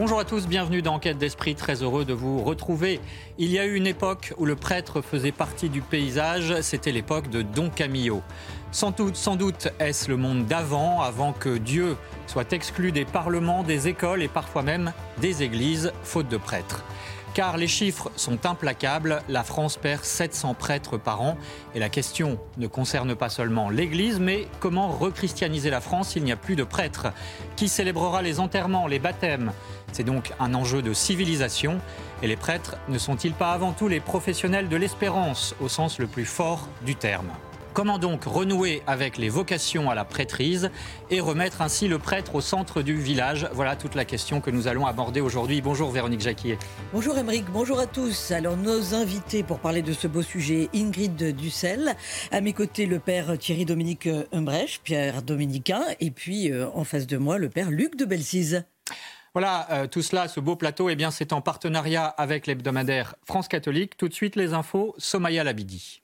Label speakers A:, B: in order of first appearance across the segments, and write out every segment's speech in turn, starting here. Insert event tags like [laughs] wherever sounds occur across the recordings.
A: Bonjour à tous, bienvenue dans Enquête d'Esprit, très heureux de vous retrouver. Il y a eu une époque où le prêtre faisait partie du paysage, c'était l'époque de Don Camillo. Sans doute, sans doute est-ce le monde d'avant, avant que Dieu soit exclu des parlements, des écoles et parfois même des églises, faute de prêtres. Car les chiffres sont implacables, la France perd 700 prêtres par an. Et la question ne concerne pas seulement l'Église, mais comment rechristianiser la France s'il n'y a plus de prêtres? Qui célébrera les enterrements, les baptêmes? C'est donc un enjeu de civilisation. Et les prêtres ne sont-ils pas avant tout les professionnels de l'espérance au sens le plus fort du terme? Comment donc renouer avec les vocations à la prêtrise et remettre ainsi le prêtre au centre du village? Voilà toute la question que nous allons aborder aujourd'hui. Bonjour Véronique Jacquier.
B: Bonjour Émeric, bonjour à tous. Alors nos invités pour parler de ce beau sujet, Ingrid Dussel, à mes côtés le père Thierry Dominique Humbrech, Pierre dominicain, et puis euh, en face de moi le père Luc de Belsize.
A: Voilà, euh, tout cela, ce beau plateau, eh bien, c'est en partenariat avec l'hebdomadaire France Catholique. Tout de suite, les infos, Somaya Labidi.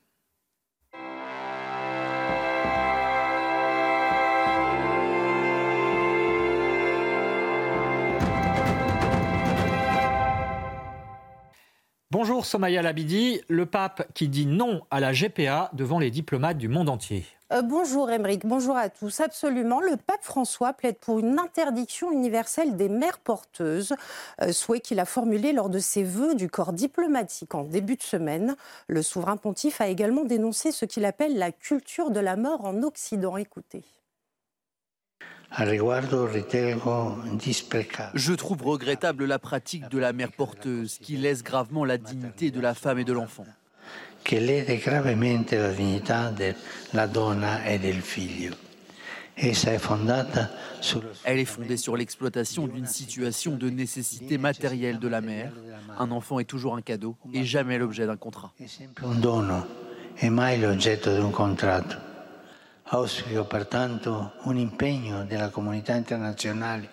A: Bonjour Somaya Labidi, le pape qui dit non à la GPA devant les diplomates du monde entier.
C: Euh, bonjour Émeric, bonjour à tous. Absolument, le pape François plaide pour une interdiction universelle des mères porteuses, euh, souhait qu'il a formulé lors de ses vœux du corps diplomatique en début de semaine. Le souverain pontife a également dénoncé ce qu'il appelle la culture de la mort en Occident. Écoutez.
D: Je trouve regrettable la pratique de la mère porteuse qui laisse gravement la dignité de la femme et de l'enfant. Elle est fondée sur l'exploitation d'une situation de nécessité matérielle de la mère. Un enfant est toujours un cadeau et jamais l'objet d'un contrat.
E: Auspico pertanto un impegno della comunità internazionale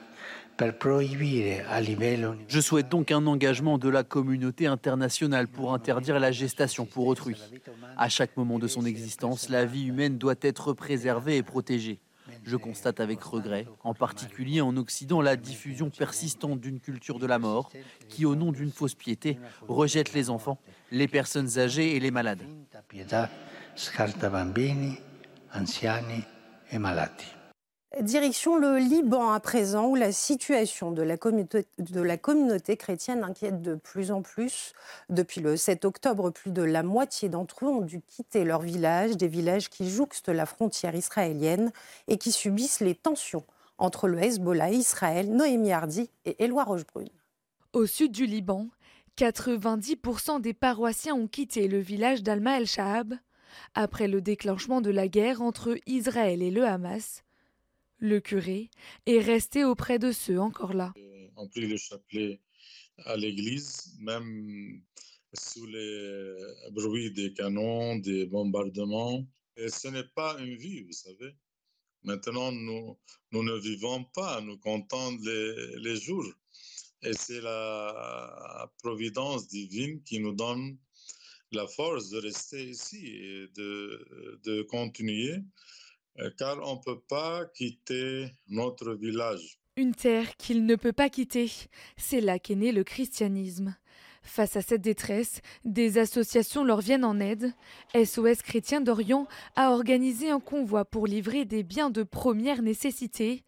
E: per proibire a livello
D: Je souhaite donc un engagement de la communauté internationale pour interdire la gestation pour autrui. À chaque moment de son existence, la vie humaine doit être préservée et protégée. Je constate avec regret, en particulier en Occident, la diffusion persistante d'une culture de la mort qui, au nom d'une fausse piété, rejette les enfants, les personnes âgées et les malades.
E: Anziani e malati.
C: Direction le Liban à présent, où la situation de la, communauté, de la, communauté, chrétienne inquiète de plus en plus. Depuis le 7 octobre, plus de la moitié d'entre eux ont dû quitter leur village, des villages qui jouxtent la frontière israélienne et qui subissent les tensions entre le Hezbollah et Israël. Noémie Hardy et Éloi Rochebrune.
F: Au sud du Liban, 90% des paroissiens ont quitté le village d'Alma el-Shahab après le déclenchement de la guerre entre Israël et le Hamas. Le curé est resté auprès de ceux encore là.
G: On prie le chapelet à l'église, même sous les bruits des canons, des bombardements. Et ce n'est pas une vie, vous savez. Maintenant, nous, ne vivons pas, nous comptons les jours. Et c'est la providence divine qui nous donne la force de rester ici et de, continuer, car on ne peut pas quitter notre village.
F: Une terre qu'il ne peut pas quitter, c'est là qu'est né le christianisme. Face à cette détresse, des associations leur viennent en aide. SOS Chrétien d'Orient a organisé un convoi pour livrer des biens de première nécessité.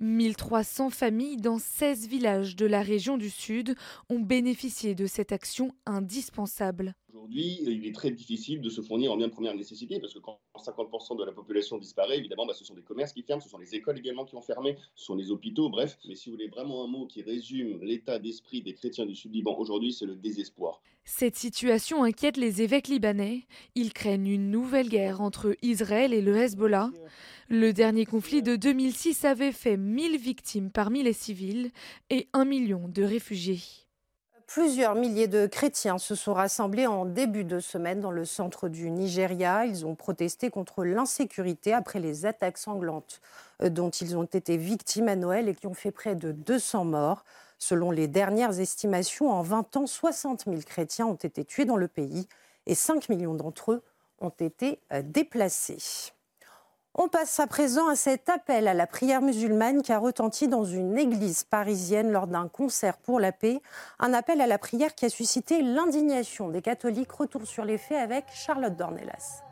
F: 1300 familles dans 16 villages de la région du Sud ont bénéficié de cette action indispensable.
H: Aujourd'hui, il est très difficile de se fournir en biens de première nécessité parce que quand 50% de la population disparaît, évidemment, bah, ce sont des commerces qui ferment, ce sont les écoles également qui ont fermé, ce sont les hôpitaux, bref. Mais si vous voulez vraiment un mot qui résume l'état d'esprit des chrétiens du Sud-Liban aujourd'hui, c'est le désespoir.
F: Cette situation inquiète les évêques libanais. Ils craignent une nouvelle guerre entre Israël et le Hezbollah. Le dernier conflit de 2006 avait fait 1000 victimes parmi les civils et un million de réfugiés.
C: Plusieurs milliers de chrétiens se sont rassemblés en début de semaine dans le centre du Nigeria. Ils ont protesté contre l'insécurité après les attaques sanglantes euh, dont ils ont été victimes à Noël et qui ont fait près de 200 morts. Selon les dernières estimations, en 20 ans, 60 000 chrétiens ont été tués dans le pays et 5 millions d'entre eux ont été euh, déplacés. On passe à présent à cet appel à la prière musulmane qui a retenti dans une église parisienne lors d'un concert pour la paix. Un appel à la prière qui a suscité l'indignation des catholiques. Retour sur les faits avec Charlotte Dornelas.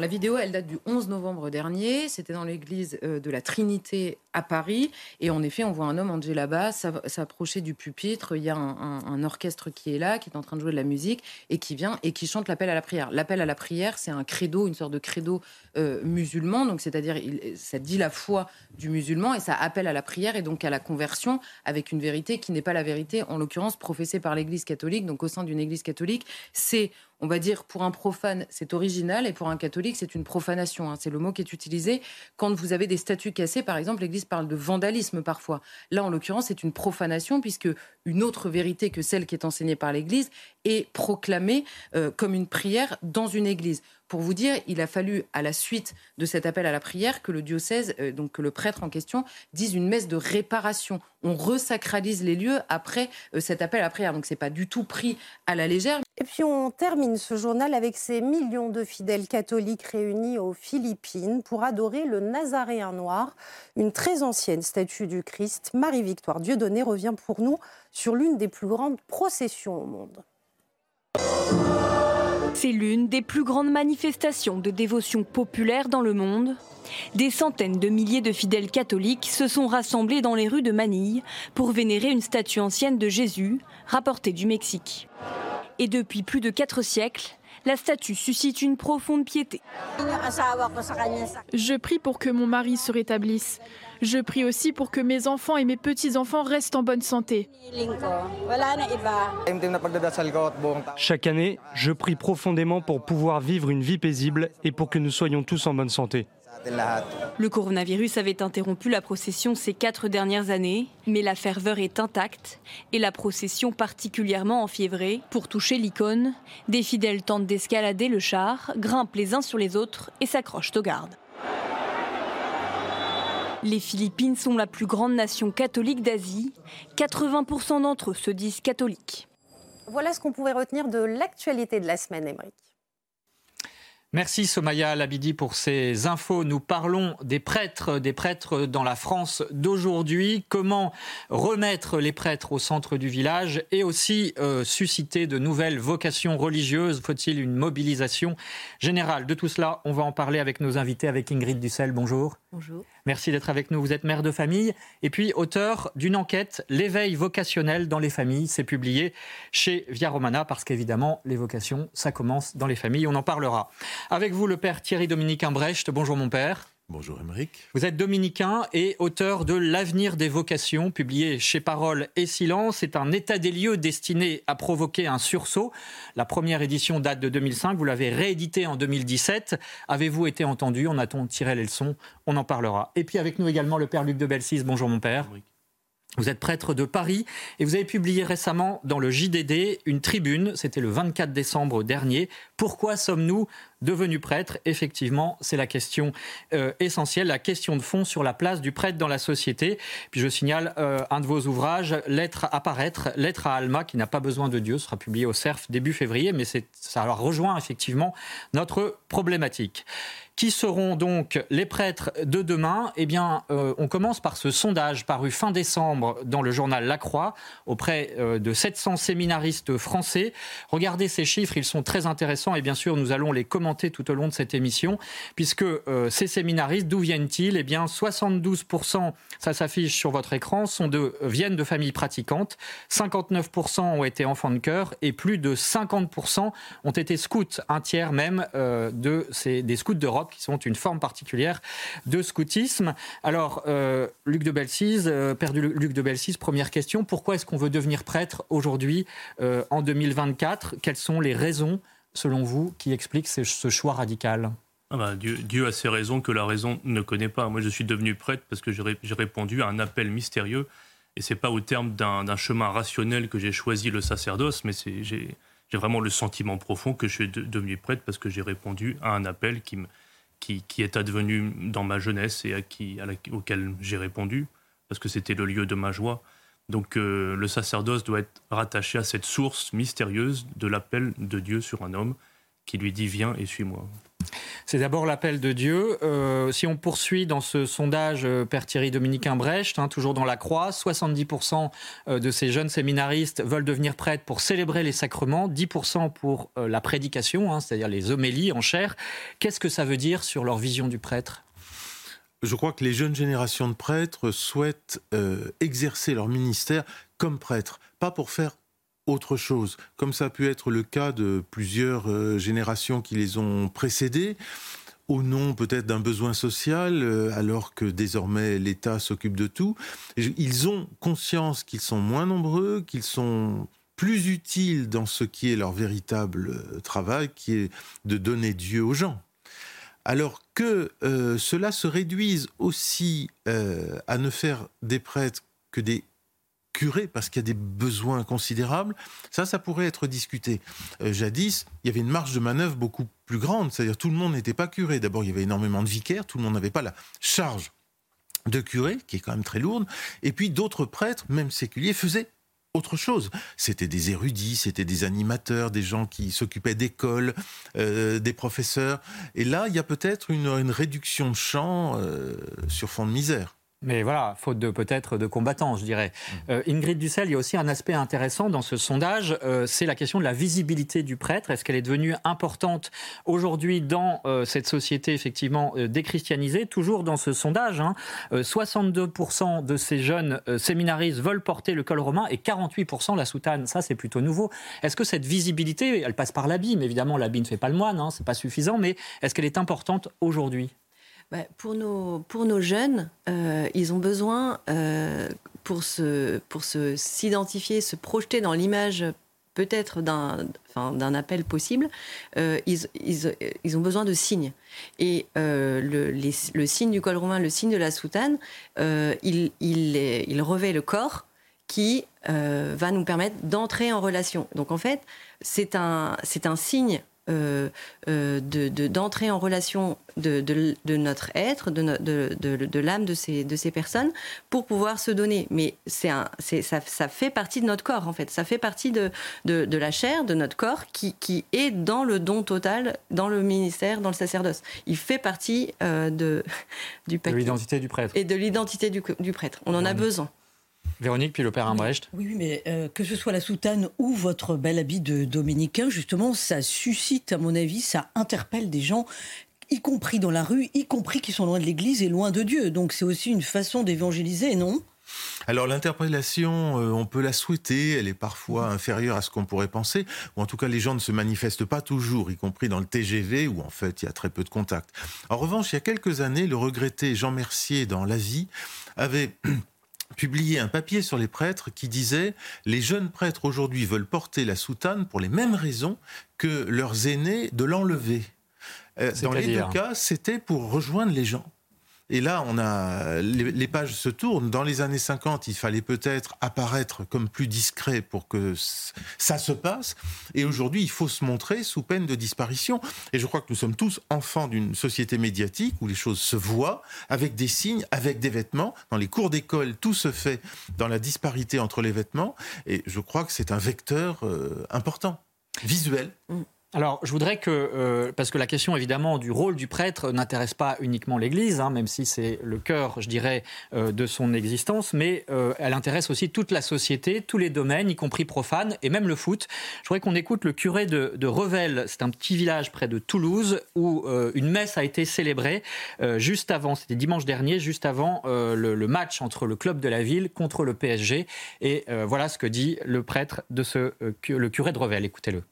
I: La vidéo, elle date du 11 novembre dernier. C'était dans l'église euh, de la Trinité à Paris. Et en effet, on voit un homme en là-bas s'approcher du pupitre. Il y a un, orchestre qui est là, qui est en train de jouer de la musique et qui vient et qui chante l'appel à la prière. L'appel à la prière, c'est un credo, une sorte de credo euh, musulman. Donc, c'est-à-dire, ça dit la foi du musulman et ça appelle à la prière et donc à la conversion avec une vérité qui n'est pas la vérité, en l'occurrence professée par l'Église catholique. Donc, au sein d'une Église catholique, c'est on va dire, pour un profane, c'est original, et pour un catholique, c'est une profanation. Hein. C'est le mot qui est utilisé. Quand vous avez des statues cassées, par exemple, l'Église parle de vandalisme parfois. Là, en l'occurrence, c'est une profanation, puisque une autre vérité que celle qui est enseignée par l'Église est proclamée euh, comme une prière dans une Église. Pour vous dire, il a fallu, à la suite de cet appel à la prière, que le diocèse, euh, donc que le prêtre en question, dise une messe de réparation. On resacralise les lieux après euh, cet appel à la prière. Donc, c'est pas du tout pris à la légère.
C: Et puis, on termine ce journal avec ces millions de fidèles catholiques réunis aux Philippines pour adorer le Nazaréen noir, une très ancienne statue du Christ. Marie-Victoire Dieudonné revient pour nous sur l'une des plus grandes processions au monde.
J: C'est l'une des plus grandes manifestations de dévotion populaire dans le monde. Des centaines de milliers de fidèles catholiques se sont rassemblés dans les rues de Manille pour vénérer une statue ancienne de Jésus, rapportée du Mexique. Et depuis plus de quatre siècles, la statue suscite une profonde piété.
K: Je prie pour que mon mari se rétablisse. Je prie aussi pour que mes enfants et mes petits-enfants restent en bonne santé.
L: Chaque année, je prie profondément pour pouvoir vivre une vie paisible et pour que nous soyons tous en bonne santé.
J: Le coronavirus avait interrompu la procession ces quatre dernières années, mais la ferveur est intacte et la procession particulièrement enfiévrée. Pour toucher l'icône, des fidèles tentent d'escalader le char, grimpent les uns sur les autres et s'accrochent aux gardes. Les Philippines sont la plus grande nation catholique d'Asie. 80% d'entre eux se disent catholiques.
C: Voilà ce qu'on pouvait retenir de l'actualité de la semaine, Émeric.
A: Merci Somaya Labidi pour ces infos. Nous parlons des prêtres, des prêtres dans la France d'aujourd'hui. Comment remettre les prêtres au centre du village et aussi euh, susciter de nouvelles vocations religieuses? Faut-il une mobilisation générale? De tout cela, on va en parler avec nos invités, avec Ingrid Dussel. Bonjour.
M: Bonjour.
A: Merci d'être avec nous. Vous êtes mère de famille et puis auteur d'une enquête, L'éveil vocationnel dans les familles. C'est publié chez Via Romana parce qu'évidemment, les vocations, ça commence dans les familles. On en parlera. Avec vous, le père Thierry Dominique Imbrecht. Bonjour mon père.
N: Bonjour Émeric.
A: Vous êtes dominicain et auteur de L'avenir des vocations, publié chez Parole et Silence. C'est un état des lieux destiné à provoquer un sursaut. La première édition date de 2005. Vous l'avez réédité en 2017. Avez-vous été entendu? On a-t-on tiré les leçons? On en parlera. Et puis avec nous également le père Luc de Belsis. Bonjour mon père. Vous êtes prêtre de Paris et vous avez publié récemment dans le JDD une tribune, c'était le 24 décembre dernier. Pourquoi sommes-nous devenus prêtres Effectivement, c'est la question euh, essentielle, la question de fond sur la place du prêtre dans la société. Puis je signale euh, un de vos ouvrages, Lettre à paraître, Lettre à Alma, qui n'a pas besoin de Dieu, sera publié au CERF début février, mais ça rejoint effectivement notre problématique. Qui seront donc les prêtres de demain? Eh bien, euh, on commence par ce sondage paru fin décembre dans le journal La Croix auprès de 700 séminaristes français. Regardez ces chiffres, ils sont très intéressants et bien sûr, nous allons les commenter tout au long de cette émission, puisque euh, ces séminaristes, d'où viennent-ils? Eh bien, 72%, ça s'affiche sur votre écran, sont de, viennent de familles pratiquantes, 59% ont été enfants de cœur et plus de 50% ont été scouts, un tiers même de ces, des scouts d'Europe qui sont une forme particulière de scoutisme. Alors, euh, Luc de Belsize, euh, père Luc de Belsize, première question, pourquoi est-ce qu'on veut devenir prêtre aujourd'hui, euh, en 2024 Quelles sont les raisons, selon vous, qui expliquent ce, choix radical?
M: Ah bah, Dieu, a ses raisons que la raison ne connaît pas. Moi, je suis devenu prêtre parce que j'ai répondu à un appel mystérieux. Et c'est pas au terme d'un chemin rationnel que j'ai choisi le sacerdoce, mais j'ai vraiment le sentiment profond que je suis devenu prêtre parce que j'ai répondu à un appel qui, est advenu dans ma jeunesse et à qui, auquel j'ai répondu parce que c'était le lieu de ma joie. Donc euh, le sacerdoce doit être rattaché à cette source mystérieuse de l'appel de Dieu sur un homme qui lui dit viens et suis-moi.
A: C'est d'abord l'appel de Dieu. Euh, si on poursuit dans ce sondage, euh, Père Thierry Dominicain Brecht, hein, toujours dans la croix, 70% de ces jeunes séminaristes veulent devenir prêtres pour célébrer les sacrements, 10% pour la prédication, hein, c'est-à-dire les homélies en chair. Qu'est-ce que ça veut dire sur leur vision du prêtre?
N: Je crois que les jeunes générations de prêtres souhaitent euh, exercer leur ministère comme prêtres, pas pour faire autre chose, comme ça a pu être le cas de plusieurs euh, générations qui les ont précédés, au nom peut-être d'un besoin social, euh, alors que désormais l'État s'occupe de tout. Ils ont conscience qu'ils sont moins nombreux, qu'ils sont plus utiles dans ce qui est leur véritable travail, qui est de donner Dieu aux gens alors que euh, cela se réduise aussi euh, à ne faire des prêtres que des curés parce qu'il y a des besoins considérables, ça, ça pourrait être discuté. Euh, jadis, il y avait une marge de manœuvre beaucoup plus grande, c'est-à-dire tout le monde n'était pas curé. D'abord, il y avait énormément de vicaires, tout le monde n'avait pas la charge de curé, qui est quand même très lourde, et puis d'autres prêtres, même séculiers, faisaient autre chose. C'était des érudits, c'était des animateurs, des gens qui s'occupaient d'écoles, euh, des professeurs. Et là, il y a peut-être une, réduction de champ euh, sur fond de misère.
A: Mais voilà, faute de peut-être de combattants, je dirais. Mm. Euh, Ingrid Dussel, il y a aussi un aspect intéressant dans ce sondage, euh, c'est la question de la visibilité du prêtre. Est-ce qu'elle est devenue importante aujourd'hui dans euh, cette société effectivement déchristianisée? Toujours dans ce sondage, 62% hein, de ces jeunes séminaristes veulent porter le col romain et 48% la soutane. Ça, c'est plutôt nouveau. Est-ce que cette visibilité, elle passe par l'habit? Mais évidemment, l'habit ne fait pas le moine, hein, c'est pas suffisant. Mais est-ce qu'elle est importante aujourd'hui?
O: Pour, nos, pour nos jeunes, euh, ils ont besoin, euh, pour se, pour s'identifier, se, projeter dans l'image peut-être d'un, appel possible, euh, ils, ils, ils, ont besoin de signes. Et le, le, signe du col romain, le signe de la soutane, il, il, il revêt le corps qui va nous permettre d'entrer en relation. Donc en fait, c'est un, c'est un signe euh, euh, d'entrer en relation de, de, notre être, de, l'âme de ces, de ces personnes, pour pouvoir se donner. Mais c'est un, ça, ça fait partie de notre corps, en fait. Ça fait partie de, de, la chair, de notre corps, qui, qui est dans le don total, dans le ministère, dans le sacerdoce. Il fait partie euh, de, [laughs]
A: du De l'identité du prêtre.
O: Et de l'identité du, du, prêtre. On en a besoin.
A: Véronique, puis le père Imbrecht.
B: Oui, mais euh, que ce soit la soutane ou votre bel habit de dominicain, justement, ça suscite, à mon avis, ça interpelle des gens y compris dans la rue, y compris qui sont loin de l'Église et loin de Dieu. Donc c'est aussi une façon d'évangéliser, non?
N: Alors l'interpellation, euh, on peut la souhaiter, elle est parfois inférieure à ce qu'on pourrait penser, ou en tout cas les gens ne se manifestent pas toujours, y compris dans le TGV où en fait il y a très peu de contact. En revanche, il y a quelques années, le regretté Jean Mercier dans La Vie avait [clears throat] publié un papier sur les prêtres qui disait les jeunes prêtres aujourd'hui veulent porter la soutane pour les mêmes raisons que leurs aînés de l'enlever. Euh, dans les deux cas, c'était pour rejoindre les gens. Et là, on a les, pages se tournent. Dans les années 50, il fallait peut-être apparaître comme plus discret pour que ça se passe. Et aujourd'hui, il faut se montrer sous peine de disparition. Et je crois que nous sommes tous enfants d'une société médiatique où les choses se voient avec des signes, avec des vêtements. Dans les cours d'école, tout se fait dans la disparité entre les vêtements. Et je crois que c'est un vecteur euh, important, visuel.
A: Mm. Alors, je voudrais que, euh, parce que la question évidemment du rôle du prêtre n'intéresse pas uniquement l'Église, hein, même si c'est le cœur, je dirais, euh, de son existence, mais euh, elle intéresse aussi toute la société, tous les domaines, y compris profanes, et même le foot. Je voudrais qu'on écoute le curé de, de Revel, c'est un petit village près de Toulouse, où une messe a été célébrée juste avant, c'était dimanche dernier, juste avant le, le, match entre le club de la ville contre le PSG. Et voilà ce que dit le prêtre de ce, le curé de Revel. Écoutez-le.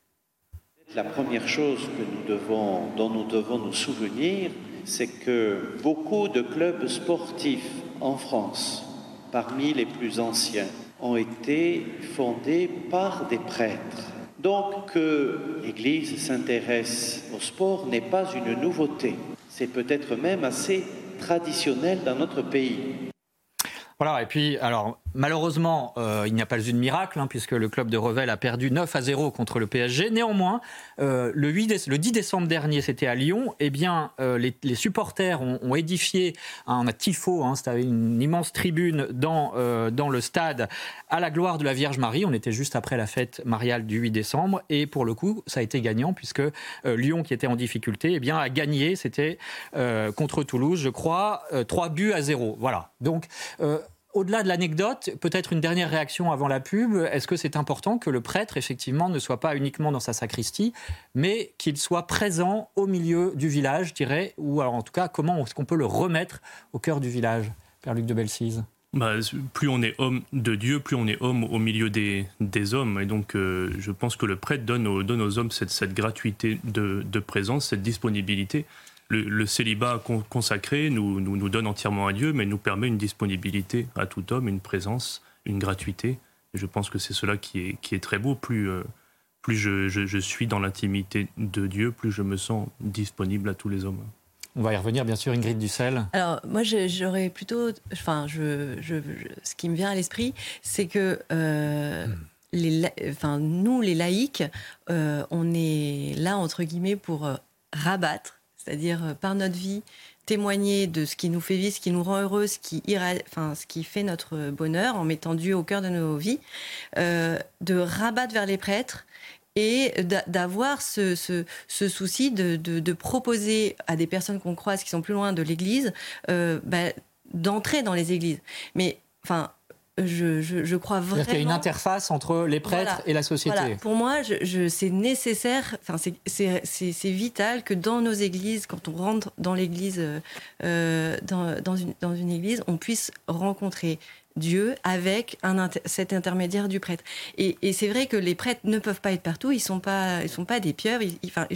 P: La première chose dont nous devons nous souvenir, c'est que beaucoup de clubs sportifs en France, parmi les plus anciens, ont été fondés par des prêtres. Donc que l'Église s'intéresse au sport n'est pas une nouveauté. C'est peut-être même assez traditionnel dans notre pays.
A: Voilà, et puis, alors, malheureusement, euh, il n'y a pas eu de miracle, hein, puisque le club de Revel a perdu 9 à 0 contre le PSG. Néanmoins, euh, le, 8 le 10 décembre dernier, c'était à Lyon, eh bien, euh, les, supporters ont, édifié un, tifo, hein, c'était une immense tribune dans, dans le stade à la gloire de la Vierge Marie. On était juste après la fête mariale du 8 décembre, et pour le coup, ça a été gagnant, puisque Lyon, qui était en difficulté, eh bien, a gagné, c'était contre Toulouse, je crois, 3 buts à 0. Voilà. Donc, au-delà de l'anecdote, peut-être une dernière réaction avant la pub. Est-ce que c'est important que le prêtre, effectivement, ne soit pas uniquement dans sa sacristie, mais qu'il soit présent au milieu du village, je dirais, ou alors en tout cas, comment est-ce qu'on peut le remettre au cœur du village, Père Luc de Belsize
M: bah, plus on est homme de Dieu, plus on est homme au milieu des, hommes. Et donc, euh, je pense que le prêtre donne aux, donne aux hommes cette, cette gratuité de, de, présence, cette disponibilité le, célibat consacré nous, nous, donne entièrement à Dieu, mais nous permet une disponibilité à tout homme, une présence, une gratuité. Et je pense que c'est cela qui est, qui est très beau. Plus, euh, plus je, je, suis dans l'intimité de Dieu, plus je me sens disponible à tous les hommes.
A: On va y revenir, bien sûr, Ingrid Dussel.
O: Alors, moi, j'aurais plutôt. Enfin, je, ce qui me vient à l'esprit, c'est que. Euh, hmm. les, enfin, nous, les laïcs, euh, on est là, entre guillemets, pour rabattre c'est-à-dire euh, par notre vie, témoigner de ce qui nous fait vivre, ce qui nous rend heureux, ce qui, enfin, ce qui fait notre bonheur en mettant Dieu au cœur de nos vies, euh, de rabattre vers les prêtres et d'avoir ce, souci de, proposer à des personnes qu'on croise qui sont plus loin de l'Église euh, bah, d'entrer dans les églises. Mais enfin, je, crois vraiment.
A: qu'il y a une interface entre les prêtres et la société.
O: Pour moi, je, c'est nécessaire, enfin, c'est vital que dans nos églises, quand on rentre dans l'église, euh, euh, dans, dans, une, dans une église, on puisse rencontrer Dieu avec cet intermédiaire du prêtre. Et, c'est vrai que les prêtres ne peuvent pas être partout, ils sont, pas, ils sont pas des pieuvres, ils, enfin,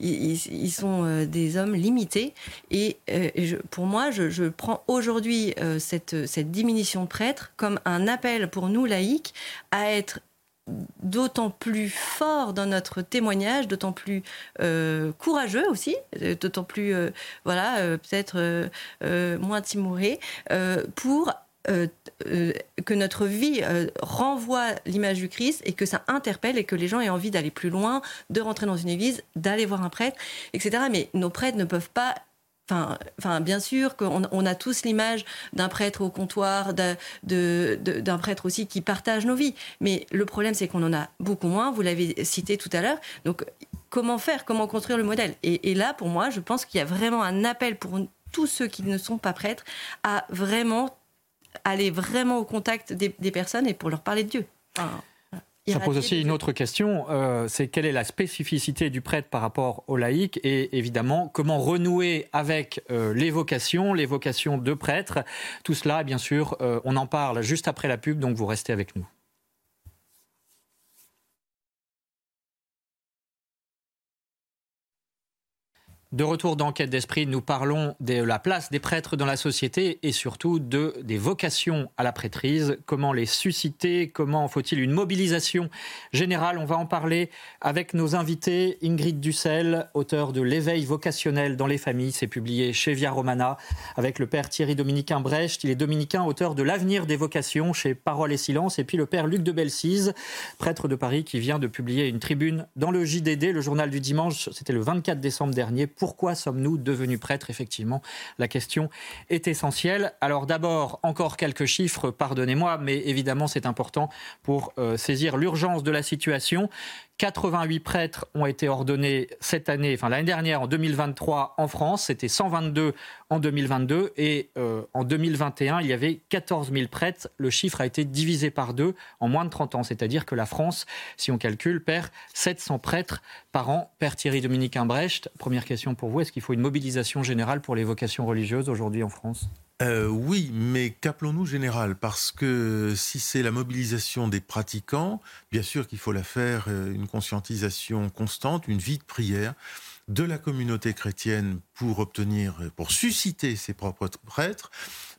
O: ils, sont euh, des hommes limités. Et, euh, pour moi, je, prends aujourd'hui euh, cette, cette diminution de prêtres comme un appel pour nous laïcs à être d'autant plus fort dans notre témoignage, d'autant plus courageux aussi, d'autant plus, voilà, peut-être moins timoré, pour euh, euh, que notre vie euh, renvoie l'image du Christ et que ça interpelle et que les gens aient envie d'aller plus loin, de rentrer dans une église, d'aller voir un prêtre, etc. Mais nos prêtres ne peuvent pas Enfin, enfin, bien sûr qu'on on a tous l'image d'un prêtre au comptoir, d'un prêtre aussi qui partage nos vies. Mais le problème, c'est qu'on en a beaucoup moins. Vous l'avez cité tout à l'heure. Donc, comment faire? Comment construire le modèle? Et, et, là, pour moi, je pense qu'il y a vraiment un appel pour tous ceux qui ne sont pas prêtres à vraiment aller vraiment au contact des, personnes et pour leur parler de Dieu.
A: ça pose aussi une autre question, euh, c'est quelle est la spécificité du prêtre par rapport au laïc et évidemment comment renouer avec euh, les vocations, les vocations de prêtre. Tout cela, bien sûr, euh, on en parle juste après la pub, donc vous restez avec nous. De retour d'enquête d'esprit, nous parlons de la place des prêtres dans la société et surtout de, des vocations à la prêtrise. Comment les susciter? Comment faut-il une mobilisation générale? On va en parler avec nos invités. Ingrid Dussel, auteur de L'éveil vocationnel dans les familles, c'est publié chez Via Romana, avec le père Thierry Dominicain Brecht. Il est dominicain, auteur de L'avenir des vocations chez Parole et Silence. Et puis le père Luc de Belsize, prêtre de Paris, qui vient de publier une tribune dans le JDD, le journal du dimanche. C'était le 24 décembre dernier pourquoi sommes-nous devenus prêtres? Effectivement, la question est essentielle. Alors d'abord, encore quelques chiffres, pardonnez-moi, mais évidemment c'est important pour euh, saisir l'urgence de la situation. 88 prêtres ont été ordonnés cette année, enfin l'année dernière, en 2023 en France. C'était 122 en 2022. Et euh, en 2021, il y avait 14 000 prêtres. Le chiffre a été divisé par deux en moins de 30 ans. C'est-à-dire que la France, si on calcule, perd 700 prêtres par an. Père Thierry Dominique Imbrecht, première question pour vous. Est-ce qu'il faut une mobilisation générale pour les vocations religieuses aujourd'hui en France?
N: Euh, oui, mais qu'appelons-nous général? Parce que si c'est la mobilisation des pratiquants, bien sûr qu'il faut la faire, euh, une conscientisation constante, une vie de prière. de la communauté chrétienne pour obtenir, pour susciter ses propres prêtres.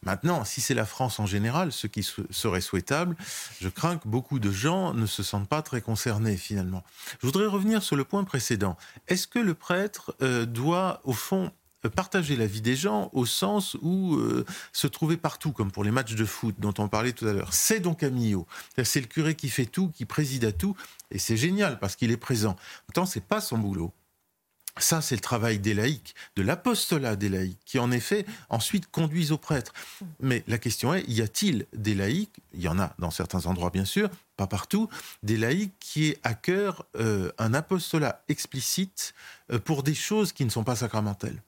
N: Maintenant, si c'est la France en général, ce qui serait souhaitable, je crains que beaucoup de gens ne se sentent pas très concernés finalement. Je voudrais revenir sur le point précédent. Est-ce que le prêtre euh, doit, au fond, partager la vie des gens au sens où euh, se trouver partout, comme pour les matchs de foot dont on parlait tout à l'heure. C'est donc Camillo. C'est le curé qui fait tout, qui préside à tout, et c'est génial parce qu'il est présent. En même temps, c'est pas son boulot. Ça, c'est le travail des laïcs, de l'apostolat des laïcs, qui en effet ensuite conduisent aux prêtres. Mais la question est, y a-t-il des laïcs, il y en a dans certains endroits bien sûr, pas partout, des laïcs qui aient à cœur euh, un apostolat explicite euh, pour des choses qui ne sont pas sacramentelles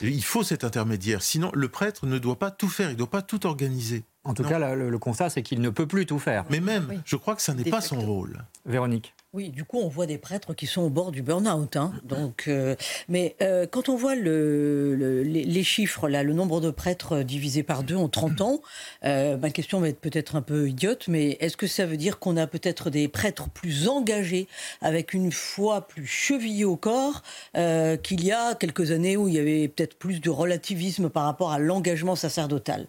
N: il faut cet intermédiaire, sinon le prêtre ne doit pas tout faire, il ne doit pas tout organiser.
A: En tout cas, le, constat, c'est qu'il ne peut plus tout faire.
N: Mais même, je crois que ça n'est pas son rôle.
A: Véronique.
B: Oui, du coup, on voit des prêtres qui sont au bord du burn-out. Hein. Donc, euh, mais euh, quand on voit le, les, chiffres, là, le nombre de prêtres divisé par deux en 30 ans, euh, ma question va être peut-être un peu idiote, mais est-ce que ça veut dire qu'on a peut-être des prêtres plus engagés, avec une foi plus chevillée au corps, qu'il y a quelques années où il y avait peut-être plus de relativisme par rapport à l'engagement sacerdotal?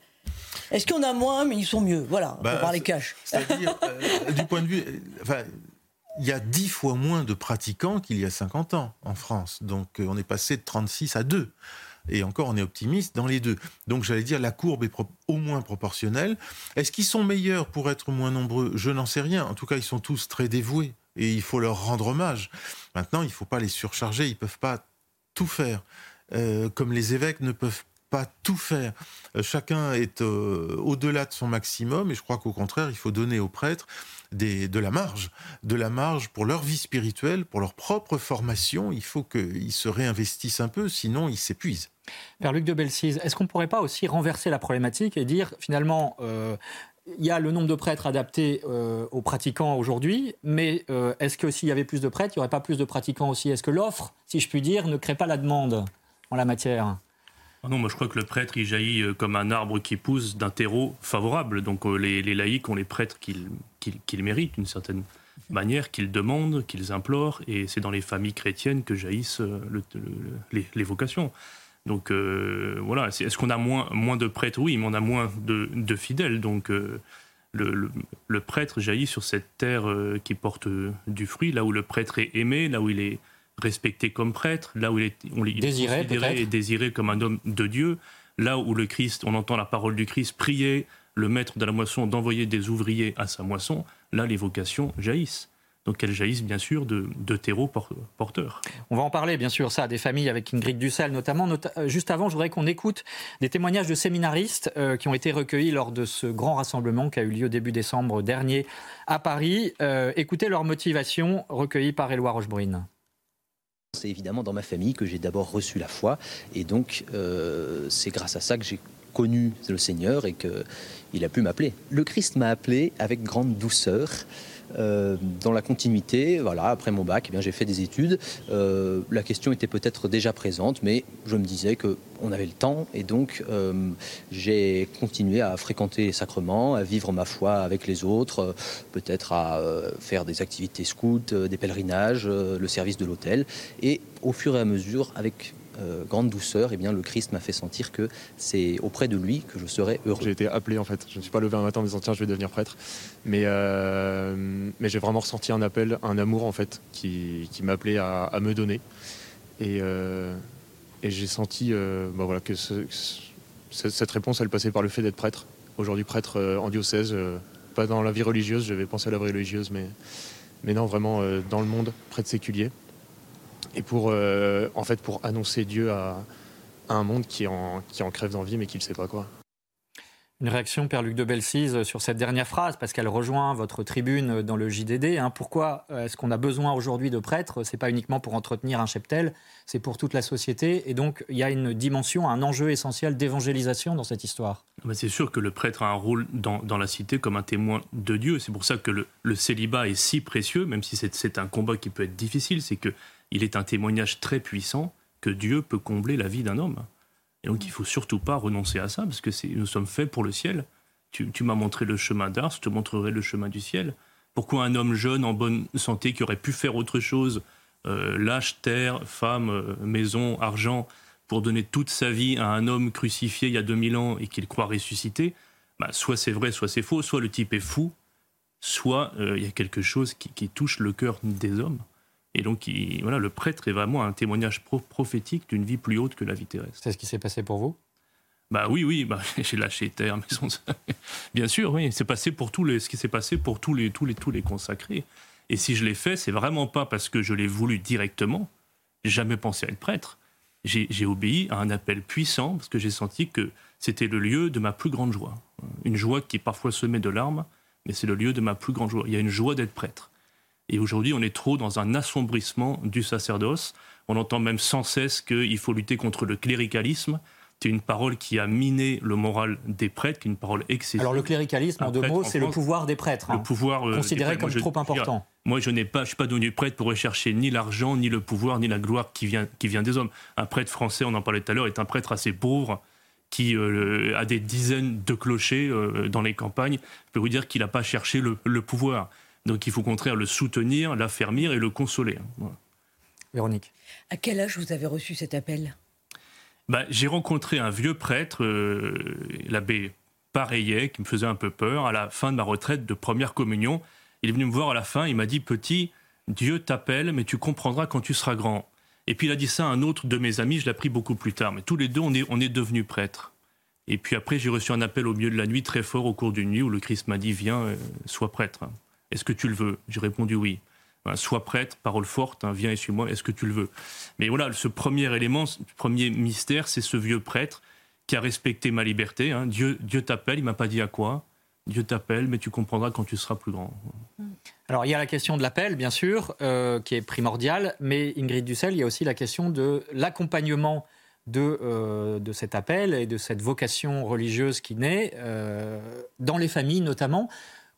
B: Est-ce qu'on a moins, mais ils sont mieux? Voilà, on va parler cash.
N: C'est-à-dire, du point de vue. Enfin, il y a dix fois moins de pratiquants qu'il y a 50 ans en France. Donc euh, on est passé de 36 à 2. Et encore, on est optimiste dans les deux. Donc j'allais dire, la courbe est au moins proportionnelle. Est-ce qu'ils sont meilleurs pour être moins nombreux? Je n'en sais rien. En tout cas, ils sont tous très dévoués et il faut leur rendre hommage. Maintenant, il ne faut pas les surcharger. Ils ne peuvent pas tout faire. Euh, comme les évêques ne peuvent pas tout faire. Euh, chacun est euh, au-delà de son maximum et je crois qu'au contraire, il faut donner aux prêtres des, de la marge, de la marge pour leur vie spirituelle, pour leur propre formation. Il faut qu'ils se réinvestissent un peu, sinon ils s'épuisent.
A: Père Luc de Belsize, est-ce qu'on ne pourrait pas aussi renverser la problématique et dire finalement, euh, il y a le nombre de prêtres adaptés aux pratiquants aujourd'hui, mais est-ce que s'il y avait plus de prêtres, il n'y aurait pas plus de pratiquants aussi? Est-ce que l'offre, si je puis dire, ne crée pas la demande en la matière?
M: Ah non, moi je crois que le prêtre, il jaillit euh, comme un arbre qui pousse d'un terreau favorable. Donc euh, les, laïcs ont les prêtres qu'ils méritent d'une certaine manière, qu'ils demandent, qu'ils implorent. Et c'est dans les familles chrétiennes que jaillissent euh, les, vocations. Donc voilà, est-ce qu'on a moins, moins de prêtres? Oui, mais on a moins de, fidèles. Donc le, prêtre jaillit sur cette terre qui porte du fruit, là où le prêtre est aimé, là où il est respecté comme prêtre, là où il est, on, désiré, et désiré comme un homme de Dieu, là où le Christ, on entend la parole du Christ prier le maître de la moisson d'envoyer des ouvriers à sa moisson, là les vocations jaillissent. Donc elles jaillissent bien sûr de, de terreaux porteurs.
A: On va en parler bien sûr, ça, des familles avec Ingrid Dussel notamment. Euh, juste avant, je voudrais qu'on écoute des témoignages de séminaristes euh, qui ont été recueillis lors de ce grand rassemblement qui a eu lieu début décembre dernier à Paris. Euh, écoutez leur motivation recueillie par Éloi Rochebrune.
Q: C'est évidemment dans ma famille que j'ai d'abord reçu la foi, et donc euh, c'est grâce à ça que j'ai connu le Seigneur et qu'il a pu m'appeler. Le Christ m'a appelé avec grande douceur. Euh, dans la continuité, voilà, après mon bac, eh j'ai fait des études. Euh, la question était peut-être déjà présente, mais je me disais qu'on avait le temps et donc euh, j'ai continué à fréquenter les sacrements, à vivre ma foi avec les autres, peut-être à faire des activités scouts, des pèlerinages, le service de l'hôtel. Et au fur et à mesure, avec euh, grande douceur, eh bien, le Christ m'a fait sentir que c'est auprès de lui que je serais heureux.
R: J'ai été appelé en fait. Je ne suis pas levé un matin en me disant tiens, je vais devenir prêtre. Mais, euh, mais j'ai vraiment ressenti un appel, un amour en fait, qui, qui m'appelait à, me donner. Et, euh, j'ai senti bah, voilà, que cette réponse, elle passait par le fait d'être prêtre. Aujourd'hui, prêtre en diocèse, pas dans la vie religieuse, j'avais pensé à la vie religieuse, mais, mais non, vraiment dans le monde, prêtre séculier et pour, euh, en fait, pour annoncer Dieu à, un monde qui en, qui en crève d'envie mais qui ne sait pas quoi.
A: Une réaction, Père Luc de Belsize, sur cette dernière phrase, parce qu'elle rejoint votre tribune dans le JDD. Hein. Pourquoi est-ce qu'on a besoin aujourd'hui de prêtres? C'est pas uniquement pour entretenir un cheptel, c'est pour toute la société. Et donc, il y a une dimension, un enjeu essentiel d'évangélisation dans cette histoire.
M: Ah bah, c'est sûr que le prêtre a un rôle dans, dans la cité comme un témoin de Dieu. C'est pour ça que le, le, célibat est si précieux, même si c'est un combat qui peut être difficile. C'est que il est un témoignage très puissant que Dieu peut combler la vie d'un homme. Et donc il faut surtout pas renoncer à ça, parce que nous sommes faits pour le ciel. Tu, m'as montré le chemin d'Ars, je te montrerai le chemin du ciel. Pourquoi un homme jeune, en bonne santé, qui aurait pu faire autre chose, euh, lâche terre, femme, euh, maison, argent, pour donner toute sa vie à un homme crucifié il y a 2000 ans et qu'il croit ressusciter, bah, soit c'est vrai, soit c'est faux, soit le type est fou, soit euh, il y a quelque chose qui, touche le cœur des hommes. Et donc, voilà, le prêtre est vraiment un témoignage prophétique d'une vie plus haute que la vie terrestre.
A: C'est ce qui s'est passé pour vous?
M: Bah oui, oui, bah, [laughs] j'ai lâché terre, maison. [laughs] Bien sûr, oui, c'est passé pour tous les, ce qui s'est passé pour tous les, tous les, tous les consacrés. Et si je l'ai fait, c'est vraiment pas parce que je l'ai voulu directement. J'ai jamais pensé à être prêtre. J'ai obéi à un appel puissant parce que j'ai senti que c'était le lieu de ma plus grande joie. Une joie qui parfois se met de larmes, mais c'est le lieu de ma plus grande joie. Il y a une joie d'être prêtre. Et aujourd'hui, on est trop dans un assombrissement du sacerdoce. On entend même sans cesse qu'il faut lutter contre le cléricalisme. C'est une parole qui a miné le moral des prêtres, qui est une parole excessive.
A: Alors le cléricalisme, en deux mots, c'est le pouvoir des prêtres.
M: Le hein. pouvoir
A: euh, considéré comme trop important.
M: Moi, je n'ai pas, je suis pas devenu prêtre pour rechercher ni l'argent, ni le pouvoir, ni la gloire qui vient, qui vient des hommes. Un prêtre français, on en parlait tout à l'heure, est un prêtre assez pauvre qui euh, a des dizaines de clochers euh, dans les campagnes. Je peux vous dire qu'il n'a pas cherché le, pouvoir. Donc, il faut au contraire le soutenir, l'affermir et le consoler.
A: Véronique.
B: À quel âge vous avez reçu cet appel?
M: Bah, J'ai rencontré un vieux prêtre, euh, l'abbé Pareillet, qui me faisait un peu peur à la fin de ma retraite de première communion. Il est venu me voir à la fin, il m'a dit Petit, Dieu t'appelle, mais tu comprendras quand tu seras grand. Et puis il a dit ça à un autre de mes amis, je l'ai appris beaucoup plus tard. Mais tous les deux, on est, on est devenus prêtres. Et puis après, j'ai reçu un appel au milieu de la nuit très fort au cours d'une nuit où le Christ m'a dit Viens, euh, sois prêtre. Est-ce que tu le veux? J'ai répondu oui. sois prêtre, parole forte, hein, viens et suis-moi, est-ce que tu le veux? Mais voilà, ce premier élément, ce premier mystère, c'est ce vieux prêtre qui a respecté ma liberté. Hein. Dieu, Dieu t'appelle, il m'a pas dit à quoi. Dieu t'appelle, mais tu comprendras quand tu seras plus grand.
A: Alors il y a la question de l'appel, bien sûr, euh, qui est primordiale, mais Ingrid Dussel, il y a aussi la question de l'accompagnement de, euh, de cet appel et de cette vocation religieuse qui naît euh, dans les familles notamment.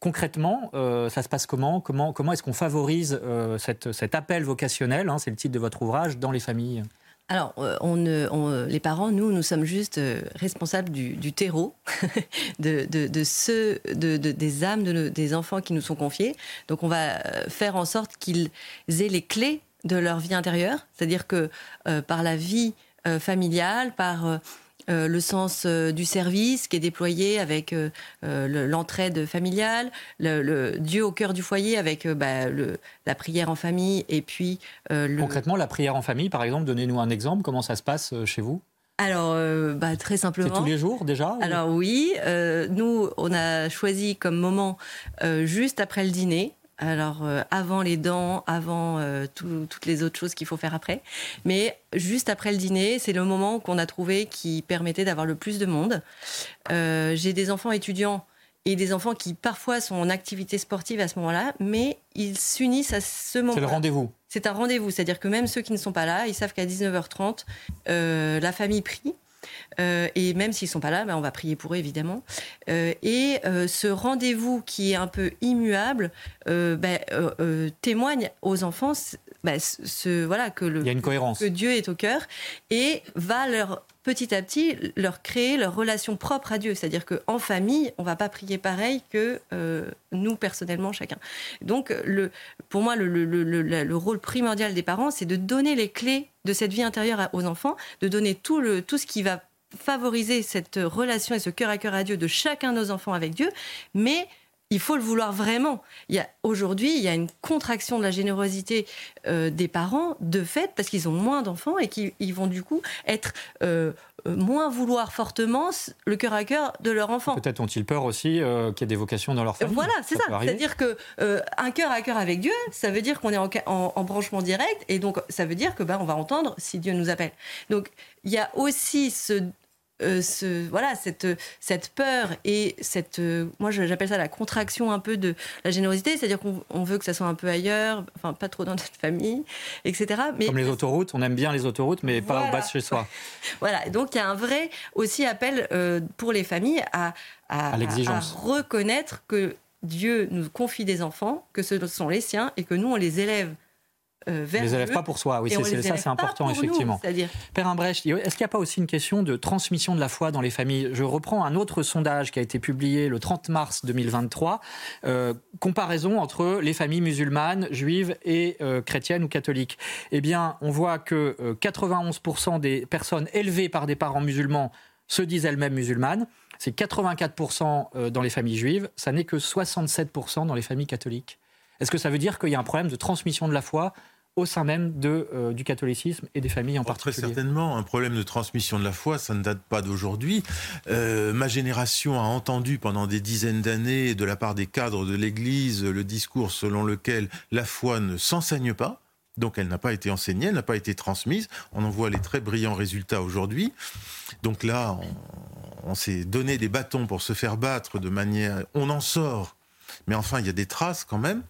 A: Concrètement, ça se passe comment? Comment, est-ce qu'on favorise cette, cet appel vocationnel, hein, c'est le titre de votre ouvrage, dans les familles.
O: Alors, euh, on, les parents, nous, nous sommes juste euh, responsables du, terreau, [laughs] de, ceux, de, des âmes des enfants qui nous sont confiés. Donc, on va euh, faire en sorte qu'ils aient les clés de leur vie intérieure, c'est-à-dire que par la vie familiale, par euh, le sens euh, du service qui est déployé avec euh, l'entraide familiale, le, Dieu au cœur du foyer avec bah, la prière en famille et puis...
A: Concrètement, la prière en famille, par exemple, donnez-nous un exemple, comment ça se passe chez vous?
O: Alors, bah, très simplement.
A: C'est tous les jours déjà
O: Alors oui, nous, on a choisi comme moment juste après le dîner. Alors, euh, avant les dents, avant euh, toutes les autres choses qu'il faut faire après. Mais juste après le dîner, c'est le moment qu'on a trouvé qui permettait d'avoir le plus de monde. Euh, j'ai des enfants étudiants et des enfants qui parfois sont en activité sportive à ce moment-là, mais ils s'unissent à ce moment.
A: C'est le rendez-vous.
O: C'est un rendez-vous, c'est-à-dire que même ceux qui ne sont pas là, ils savent qu'à 19h30, la famille prie. Euh, et même s'ils sont pas là, ben, on va prier pour eux évidemment. Euh, et euh, ce rendez-vous qui est un peu immuable ben, témoigne aux enfants ce, voilà, que, le, que Dieu est au cœur et va leur petit à petit leur créer leur relation propre à Dieu. C'est-à-dire qu'en famille, on va pas prier pareil que nous personnellement chacun. Donc le, pour moi, le, le, le rôle primordial des parents, c'est de donner les clés de cette vie intérieure aux enfants, de donner tout, le, tout ce qui va favoriser cette relation et ce cœur à cœur à Dieu de chacun de nos enfants avec Dieu, mais il faut le vouloir vraiment. Aujourd'hui, il y a une contraction de la générosité euh, des parents de fait parce qu'ils ont moins d'enfants et qu'ils vont du coup être euh, euh, moins vouloir fortement le cœur à cœur de leur enfant.
A: Peut-être ont-ils peur aussi qu'il y ait des vocations dans leur famille.
O: Voilà, c'est ça. C'est-à-dire que un cœur à cœur avec Dieu, ça veut dire qu'on est en, en, branchement direct et donc ça veut dire que bah, on va entendre si Dieu nous appelle. Donc il y a aussi ce, euh, ce, voilà, cette, cette peur et cette. Euh, moi, j'appelle ça la contraction un peu de la générosité, c'est-à-dire qu'on veut que ça soit un peu ailleurs, enfin, pas trop dans notre famille, etc.
A: Mais, Comme les autoroutes, on aime bien les autoroutes, mais pas au bas de chez soi. [laughs]
O: voilà, donc il y a un vrai aussi appel euh, pour les familles à, à, à reconnaître que Dieu nous confie des enfants, que ce sont les siens et que nous, on les élève euh, vers
A: les élève pas pour soi, oui, c'est ça, c'est important effectivement. Père Imbrecht, est-ce qu'il n'y a pas aussi une question de transmission de la foi dans les familles? Je reprends un autre sondage qui a été publié le 30 mars 2023, euh, comparaison entre les familles musulmanes, juives et euh, chrétiennes ou catholiques. Eh bien, on voit que 91% des personnes élevées par des parents musulmans se disent elles-mêmes musulmanes. C'est 84% dans les familles juives, ça n'est que 67% dans les familles catholiques. Est-ce que ça veut dire qu'il y a un problème de transmission de la foi au sein même de, euh, du catholicisme et des familles en oh, particulier.
N: Très certainement, un problème de transmission de la foi, ça ne date pas d'aujourd'hui. Euh, ma génération a entendu pendant des dizaines d'années de la part des cadres de l'Église le discours selon lequel la foi ne s'enseigne pas. Donc elle n'a pas été enseignée, elle n'a pas été transmise. On en voit les très brillants résultats aujourd'hui. Donc là, on, on s'est donné des bâtons pour se faire battre de manière... On en sort, mais enfin, il y a des traces quand même.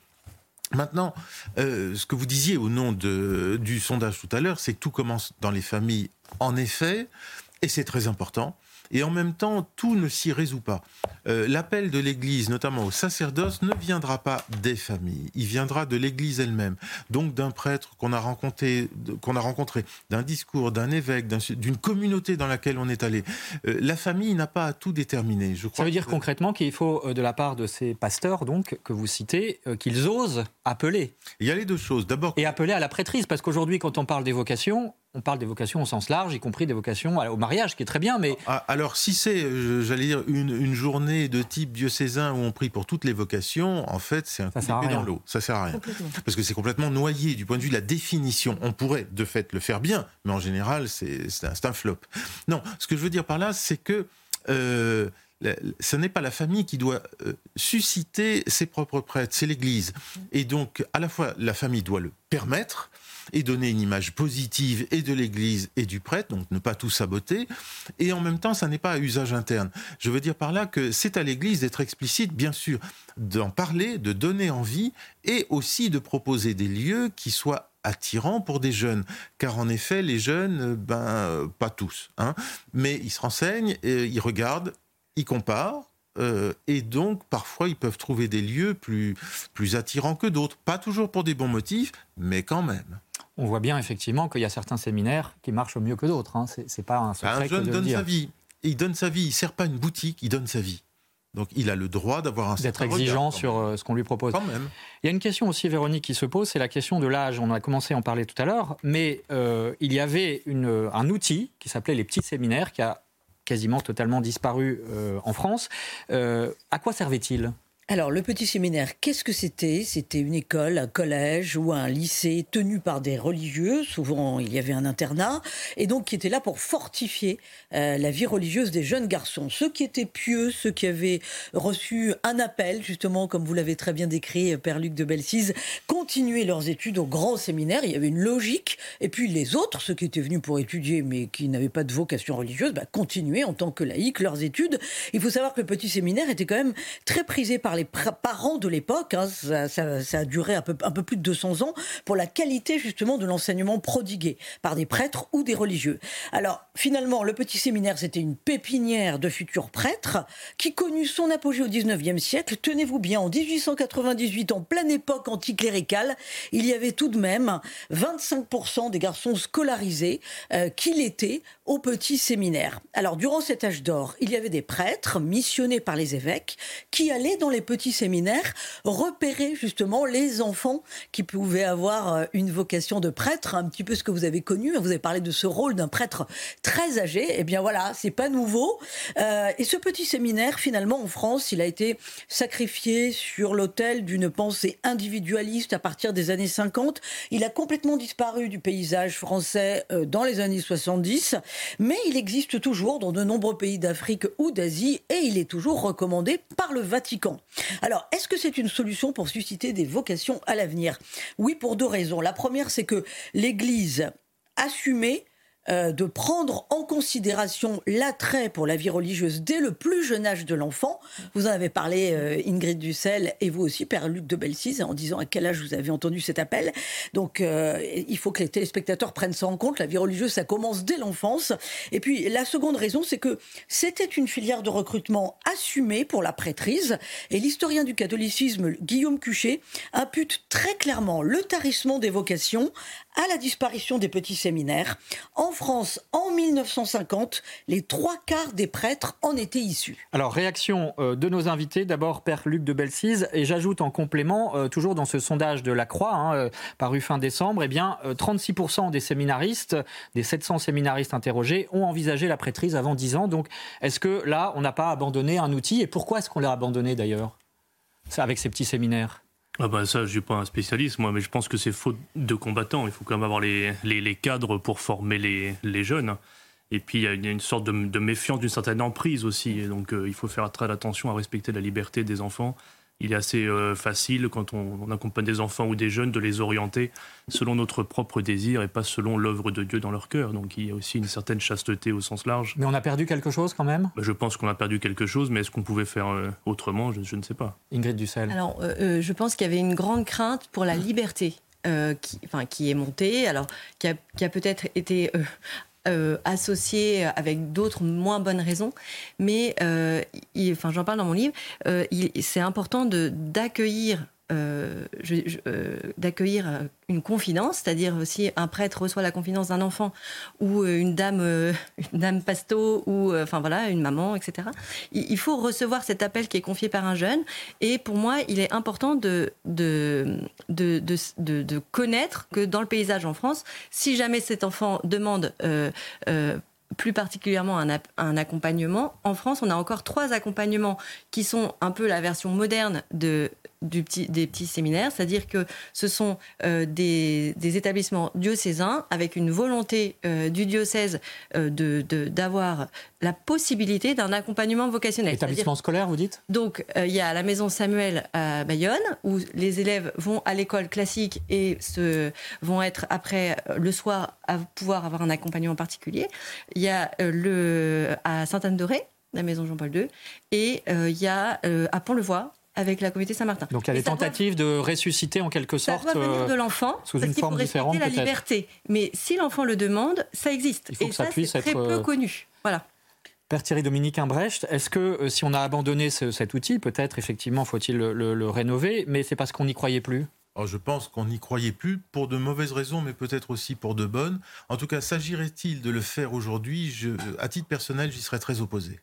N: Maintenant, euh, ce que vous disiez au nom du sondage tout à l'heure, c'est que tout commence dans les familles, en effet, et c'est très important et en même temps, tout ne s'y résout pas. Euh, l'appel de l'Église, notamment au sacerdoce, ne viendra pas des familles, il viendra de l'Église elle-même, donc d'un prêtre qu'on a rencontré, qu'on a rencontré, d'un discours, d'un évêque, d'une communauté dans laquelle on est allé. Euh, la famille n'a pas à tout déterminer. Je crois
A: Ça veut dire concrètement qu'il faut, euh, de la part de ces pasteurs, donc que vous citez, qu'ils osent appeler.
N: Il y a les deux choses. D'abord,
A: et appeler à la prêtrise, parce qu'aujourd'hui, quand on parle des vocations, on parle des vocations au sens large, y compris des vocations au mariage, qui est très bien, mais...
N: Ah, alors, si c'est, euh, j'allais dire, une, journée de type diocésain où on prie pour toutes les vocations, en fait, c'est un coup d'épée dans l'eau. Ça sert à rien. Parce que c'est complètement noyé du point de vue de la définition. On pourrait, de fait, le faire bien, mais en général, c'est un, flop. Non, ce que je veux dire par là, c'est que... Euh, ce n'est pas la famille qui doit euh, susciter ses propres prêtres, c'est l'Église. Et donc, à la fois, la famille doit le permettre, et donner une image positive et de l'Église et du prêtre, donc ne pas tout saboter, et en même temps, ça n'est pas à usage interne. Je veux dire par là que c'est à l'Église d'être explicite, bien sûr, d'en parler, de donner envie, et aussi de proposer des lieux qui soient attirants pour des jeunes, car en effet, les jeunes, ben, pas tous, hein, mais ils se renseignent, et ils regardent, ils comparent, euh, et donc, parfois, ils peuvent trouver des lieux plus, plus attirants que d'autres. Pas toujours pour des bons motifs, mais quand même.
A: On voit bien effectivement qu'il y a certains séminaires qui marchent mieux que d'autres. Hein. C'est pas un secret.
N: Un jeune donne sa vie. Il donne sa vie. Il sert pas une boutique. Il donne sa vie. Donc il a le droit d'avoir un
A: d'être exigeant sur euh, ce qu'on lui propose.
N: Quand même.
A: Il y a une question aussi, Véronique, qui se pose, c'est la question de l'âge. On a commencé à en parler tout à l'heure, mais euh, il y avait une, un outil qui s'appelait les petits séminaires, qui a quasiment totalement disparu euh, en France. Euh, à quoi servait-il?
B: Alors, le petit séminaire, qu'est-ce que c'était? C'était une école, un collège ou un lycée tenu par des religieux. Souvent, il y avait un internat. Et donc, qui était là pour fortifier euh, la vie religieuse des jeunes garçons. Ceux qui étaient pieux, ceux qui avaient reçu un appel, justement, comme vous l'avez très bien décrit, Père Luc de Belsize, continuaient leurs études au grand séminaire. Il y avait une logique. Et puis, les autres, ceux qui étaient venus pour étudier, mais qui n'avaient pas de vocation religieuse, bah, continuaient en tant que laïcs leurs études. Il faut savoir que le petit séminaire était quand même très prisé par les parents de l'époque, hein, ça, a duré un peu, plus de 200 ans, pour la qualité justement de l'enseignement prodigué par des prêtres ou des religieux. Alors finalement, le petit séminaire, c'était une pépinière de futurs prêtres qui connut son apogée au 19e siècle. Tenez-vous bien, en 1898, en pleine époque anticléricale, il y avait tout de même 25% des garçons scolarisés euh, qui l'étaient au petit séminaire. Alors durant cet âge d'or, il y avait des prêtres missionnés par les évêques qui allaient dans les petits séminaires repérer justement les enfants qui pouvaient avoir euh, une vocation de prêtre, un petit peu ce que vous avez connu. Vous avez parlé de ce rôle d'un prêtre très âgé. Eh bien voilà, c'est pas nouveau. Euh, et ce petit séminaire, finalement, en France, il a été sacrifié sur l'autel d'une pensée individualiste à partir des années 50. Il a complètement disparu du paysage français euh, dans les années 70 mais il existe toujours dans de nombreux pays d'Afrique ou d'Asie et il est toujours recommandé par le Vatican. Alors, est-ce que c'est une solution pour susciter des vocations à l'avenir? Oui, pour deux raisons. La première, c'est que l'Église assumée euh, de prendre en considération l'attrait pour la vie religieuse dès le plus jeune âge de l'enfant. Vous en avez parlé, euh, Ingrid Dussel, et vous aussi, Père Luc de Belsize, en disant à quel âge vous avez entendu cet appel. Donc, euh, il faut que les téléspectateurs prennent ça en compte. La vie religieuse, ça commence dès l'enfance. Et puis, la seconde raison, c'est que c'était une filière de recrutement assumée pour la prêtrise. Et l'historien du catholicisme, Guillaume Cuchet, impute très clairement le tarissement des vocations à la disparition des petits séminaires. En France, en 1950, les trois quarts des prêtres en étaient issus.
A: Alors, réaction euh, de nos invités. D'abord, Père Luc de Belsize. Et j'ajoute en complément, euh, toujours dans ce sondage de la Croix, hein, euh, paru fin décembre, eh bien, 36% des séminaristes, des 700 séminaristes interrogés, ont envisagé la prêtrise avant 10 ans. Donc, est-ce que là, on n'a pas abandonné un outil? Et pourquoi est-ce qu'on l'a abandonné d'ailleurs? Avec ces petits séminaires
M: ah bah ça, je suis pas un spécialiste, moi, mais je pense que c'est faute de combattants. Il faut quand même avoir les, les, cadres pour former les, les, jeunes. Et puis, il y a une, sorte de, méfiance, d'une certaine emprise aussi. donc, euh, il faut faire très attention à respecter la liberté des enfants il est assez euh, facile, quand on, accompagne des enfants ou des jeunes, de les orienter selon notre propre désir et pas selon l'œuvre de Dieu dans leur cœur. Donc il y a aussi une certaine chasteté au sens large.
A: Mais on a perdu quelque chose quand même?
M: Bah, Je pense qu'on a perdu quelque chose, mais est-ce qu'on pouvait faire euh, autrement? Je, ne sais pas.
A: Ingrid Dussel.
O: Alors, euh, je pense qu'il y avait une grande crainte pour la liberté. qui, enfin, qui est montée, alors qui a, a peut-être été euh, associé avec d'autres moins bonnes raisons. Mais, euh, enfin, j'en parle dans mon livre, euh, c'est important d'accueillir euh, euh, d'accueillir euh, une confidence, c'est-à-dire si un prêtre reçoit la confidence d'un enfant ou une dame, [laughs] une dame pasto ou enfin voilà une maman, etc. Il, faut recevoir cet appel qui est confié par un jeune. Et pour moi, il est important de de, de, de, connaître que dans le paysage en France, si jamais cet enfant demande plus particulièrement un, accompagnement. En France, on a encore trois accompagnements qui sont un peu la version moderne de du petit, des petits séminaires, c'est-à-dire que ce sont euh, des, établissements diocésains avec une volonté euh, du diocèse euh, de d'avoir la possibilité d'un accompagnement vocationnel.
A: Établissement scolaire, vous dites?
O: Donc, il y a la maison Samuel à Bayonne, où les élèves vont à l'école classique et se, vont être après le soir à pouvoir avoir un accompagnement particulier. Il y a le, à Sainte-Anne-de-Ré, la maison Jean-Paul II, et il y a à Pont-le-Voix, avec la communauté Saint-Martin.
A: Donc il y a des tentatives de ressusciter en quelque sorte.
O: Ça doit venir
A: euh,
O: de l'enfant,
A: sous une forme différente.
O: la liberté. Mais si l'enfant le demande, ça existe.
A: Il faut
O: Et
A: que ça, puisse
O: c'est
A: être
O: très peu euh, connu. Voilà.
A: Père Thierry Dominique Imbrecht, est-ce que euh, si on a abandonné cet outil, peut-être effectivement faut-il le, rénover, mais c'est parce qu'on n'y croyait plus?
N: Oh, je pense qu'on n'y croyait plus pour de mauvaises raisons, mais peut-être aussi pour de bonnes. En tout cas, s'agirait-il de le faire aujourd'hui À titre personnel, j'y serais très opposé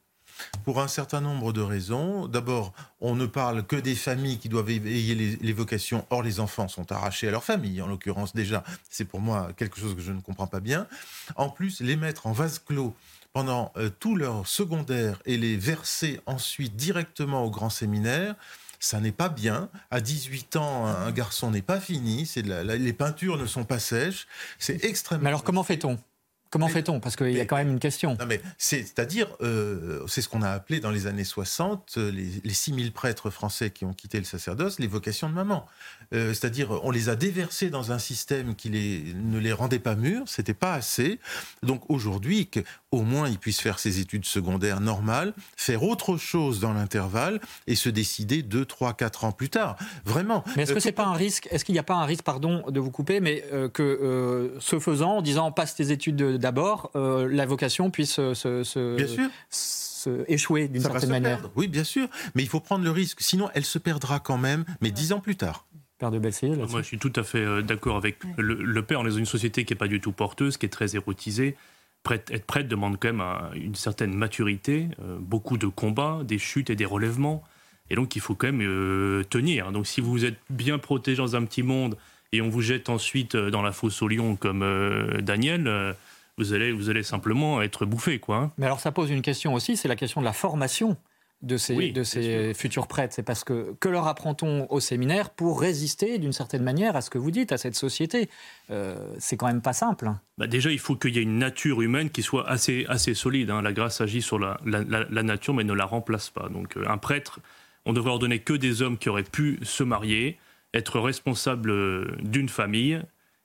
N: pour un certain nombre de raisons. D'abord, on ne parle que des familles qui doivent éveiller les, vocations, or les enfants sont arrachés à leur famille, en l'occurrence déjà. C'est pour moi quelque chose que je ne comprends pas bien. En plus, les mettre en vase clos pendant euh, tout leur secondaire et les verser ensuite directement au grand séminaire, ça n'est pas bien. À 18 ans, un garçon n'est pas fini. Les peintures ne sont pas sèches. C'est extrêmement.
A: Mais alors, comment fait-on? Comment fait-on? Parce qu'il y a quand même une question.
N: Non, mais c'est-à-dire, euh, c'est ce qu'on a appelé dans les années 60 euh, les, les 6000 prêtres français qui ont quitté le sacerdoce, les vocations de maman. Euh, c'est-à-dire, on les a déversés dans un système qui les, ne les rendait pas mûrs, c'était pas assez. Donc aujourd'hui, qu'au moins ils puissent faire ses études secondaires normales, faire autre chose dans l'intervalle et se décider 2, 3, 4 ans plus tard. Vraiment.
A: Mais est-ce que c'est pas un risque? Est-ce qu'il n'y a pas un risque, pardon, de vous couper, mais que ce faisant, en disant passe tes études d'abord, euh, la vocation puisse se, échouer d'une certaine manière.
N: Oui, bien sûr, mais il faut prendre le risque, sinon elle se perdra quand même, mais dix ans plus tard.
A: Père de Bessier,
M: Moi, je suis tout à fait euh, d'accord avec le, père. On est dans une société qui n'est pas du tout porteuse, qui est très érotisée. être prête demande quand même une certaine maturité, euh, beaucoup de combats, des chutes et des relèvements. Et donc, il faut quand même tenir. Donc, si vous êtes bien protégé dans un petit monde et on vous jette ensuite dans la fosse au lion comme Daniel, vous allez, vous allez simplement être bouffé. Quoi, hein.
A: Mais alors ça pose une question aussi, c'est la question de la formation de ces, de ces futurs prêtres. C'est parce que que leur apprend-on au séminaire pour résister d'une certaine manière à ce que vous dites, à cette société? Euh, C'est quand même pas simple. Hein.
M: Bah déjà, il faut qu'il y ait une nature humaine qui soit assez, assez solide. Hein. La grâce agit sur la, la, nature, mais ne la remplace pas. Donc euh, un prêtre, on devrait ordonner que des hommes qui auraient pu se marier, être responsables euh, d'une famille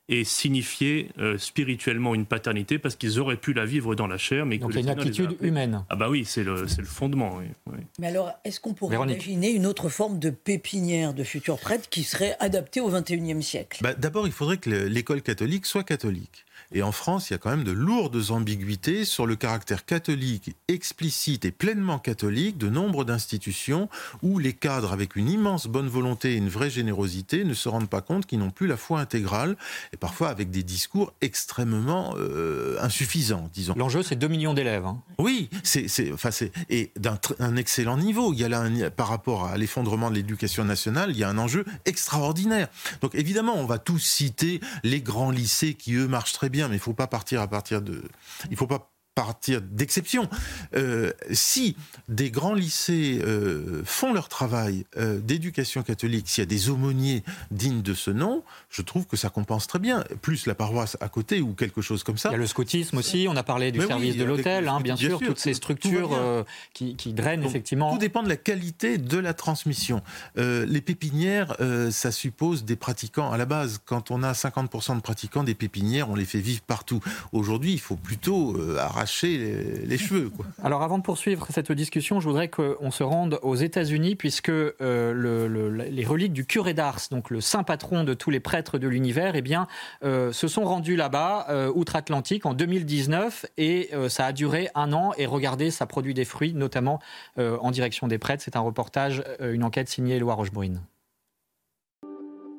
M: et signifier euh, spirituellement une paternité parce qu'ils auraient pu la vivre dans la chair. Mais
A: Donc il y a une aptitude humaine.
M: Ah bah oui, c'est le, le fondement. Oui,
B: Mais alors, est-ce qu'on pourrait imaginer une autre forme de pépinière de futurs prêtres qui serait adaptée au XXIe siècle?
N: Bah, D'abord, il faudrait que l'école catholique soit catholique. Et en France, il y a quand même de lourdes ambiguïtés sur le caractère catholique explicite et pleinement catholique de nombre d'institutions où les cadres, avec une immense bonne volonté et une vraie générosité, ne se rendent pas compte qu'ils n'ont plus la foi intégrale et parfois avec des discours extrêmement euh, insuffisants, disons.
A: L'enjeu, c'est 2 millions d'élèves. Hein.
N: Oui, c'est, enfin, et d'un un excellent niveau. Il y a là, par rapport à l'effondrement de l'éducation nationale, il y a un enjeu extraordinaire. Donc évidemment, on va tous citer les grands lycées qui, eux, marchent très bien mais il ne faut pas partir à partir de. Il faut pas partir d'exception. Euh, si des grands lycées euh, font leur travail euh, d'éducation catholique, s'il y a des aumôniers dignes de ce nom, je trouve que ça compense très bien. Plus la paroisse à côté ou quelque chose comme ça.
A: Il y a le scoutisme aussi, on a parlé du service de l'hôtel, hein, bien, sûr, toutes ces structures qui, drainent effectivement.
N: Tout dépend de la qualité de la transmission. les pépinières, ça suppose des pratiquants à la base. Quand on a 50% de pratiquants, des pépinières, on les fait vivre partout. Aujourd'hui, il faut plutôt arracher les, cheveux. Quoi. [laughs]
A: Alors avant de poursuivre cette discussion, je voudrais qu'on se rende aux États-Unis puisque euh, les reliques du curé d'Ars, donc le saint patron de tous les prêtres de l'univers, eh bien, euh, se sont rendus là-bas, euh, outre-Atlantique, en 2019 et ça a duré un an et regardez, ça produit des fruits, notamment en direction des prêtres. C'est un reportage, une enquête signée Éloi Rochebrune.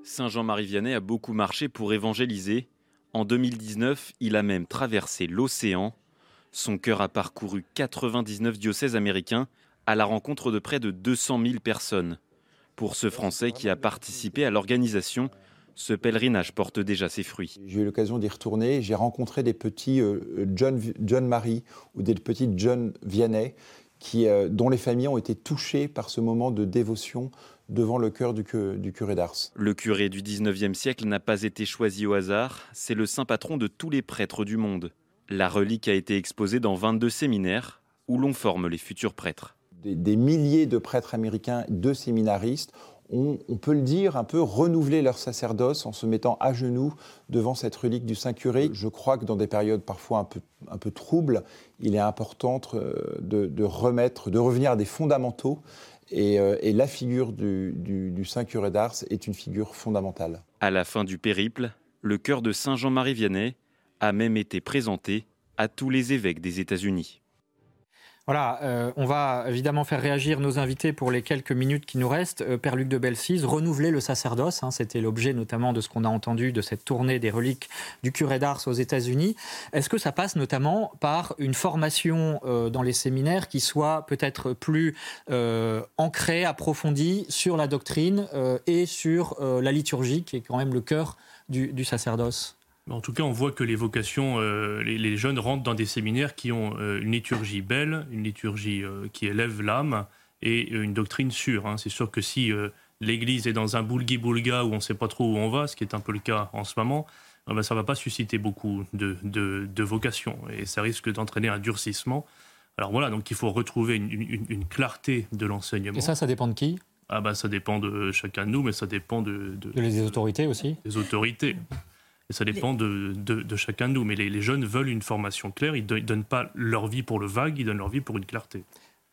S: Saint Jean-Marie Vianney a beaucoup marché pour évangéliser. En 2019, il a même traversé l'océan son cœur a parcouru 99 diocèses américains à la rencontre de près de 200 000 personnes. Pour ce Français qui a participé à l'organisation, ce pèlerinage porte déjà ses fruits.
T: J'ai eu l'occasion d'y retourner. J'ai rencontré des petits euh, John, John Marie ou des petits John Vianney qui, euh, dont les familles ont été touchées par ce moment de dévotion devant le cœur du, du curé d'Ars.
S: Le curé du 19e siècle n'a pas été choisi au hasard. C'est le saint patron de tous les prêtres du monde. La relique a été exposée dans 22 séminaires où l'on forme les futurs prêtres.
T: Des, milliers de prêtres américains, de séminaristes, ont, on peut le dire, un peu renouvelé leur sacerdoce en se mettant à genoux devant cette relique du Saint-Curé. Je crois que dans des périodes parfois un peu, un peu troubles, il est important euh, de, remettre, de revenir à des fondamentaux et, euh, la figure du, du Saint-Curé d'Ars est une figure fondamentale.
S: À la fin du périple, le cœur de Saint Jean-Marie Vianney a même été présenté à tous les évêques des États-Unis.
A: Voilà, euh, on va évidemment faire réagir nos invités pour les quelques minutes qui nous restent. Euh, Père Luc de Belsize, renouveler le sacerdoce, hein, c'était l'objet notamment de ce qu'on a entendu de cette tournée des reliques du curé d'Ars aux États-Unis. Est-ce que ça passe notamment par une formation euh, dans les séminaires qui soit peut-être plus ancrée, approfondie sur la doctrine et sur la liturgie, qui est quand même le cœur du sacerdoce?
M: En tout cas, on voit que les vocations, euh, les, jeunes rentrent dans des séminaires qui ont euh, une liturgie belle, une liturgie euh, qui élève l'âme et une doctrine sûre. Hein. C'est sûr que si l'Église est dans un boulgui-boulga où on ne sait pas trop où on va, ce qui est un peu le cas en ce moment, ben, ça ne va pas susciter beaucoup de, de, vocations et ça risque d'entraîner un durcissement. Alors voilà, donc il faut retrouver une, clarté de l'enseignement. Et
A: ça, ça dépend de qui?
M: Ah bah, Ça dépend de chacun de nous, mais ça dépend de...
A: De, les autorités aussi
M: Des autorités. Et ça dépend de, de, chacun de nous. Mais les, jeunes veulent une formation claire. Ils ne donnent pas leur vie pour le vague, ils donnent leur vie pour une clarté.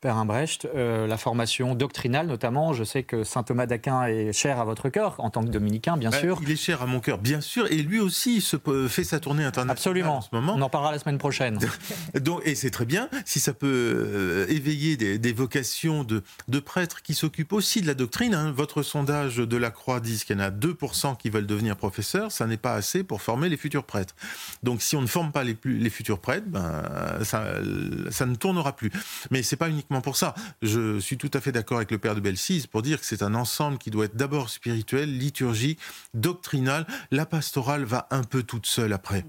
A: Père Imbrecht, euh, la formation doctrinale notamment, je sais que saint Thomas d'Aquin est cher à votre cœur, en tant que dominicain, bien sûr.
N: Il est cher à mon cœur, bien sûr, et lui aussi se fait sa tournée internationale
A: Absolument.
N: en ce moment.
A: On en parlera la semaine prochaine. [laughs]
N: Donc, et c'est très bien, si ça peut euh, éveiller des, vocations de, de, prêtres qui s'occupent aussi de la doctrine. Hein. Votre sondage de la Croix dit qu'il y en a 2% qui veulent devenir professeurs, ça n'est pas assez pour former les futurs prêtres. Donc si on ne forme pas les, les futurs prêtres, ben, ça, ça ne tournera plus. Mais c'est pas uniquement pour ça. Je suis tout à fait d'accord avec le père de Belsize pour dire que c'est un ensemble qui doit être d'abord spirituel, liturgique, doctrinal. La pastorale va un peu toute seule après.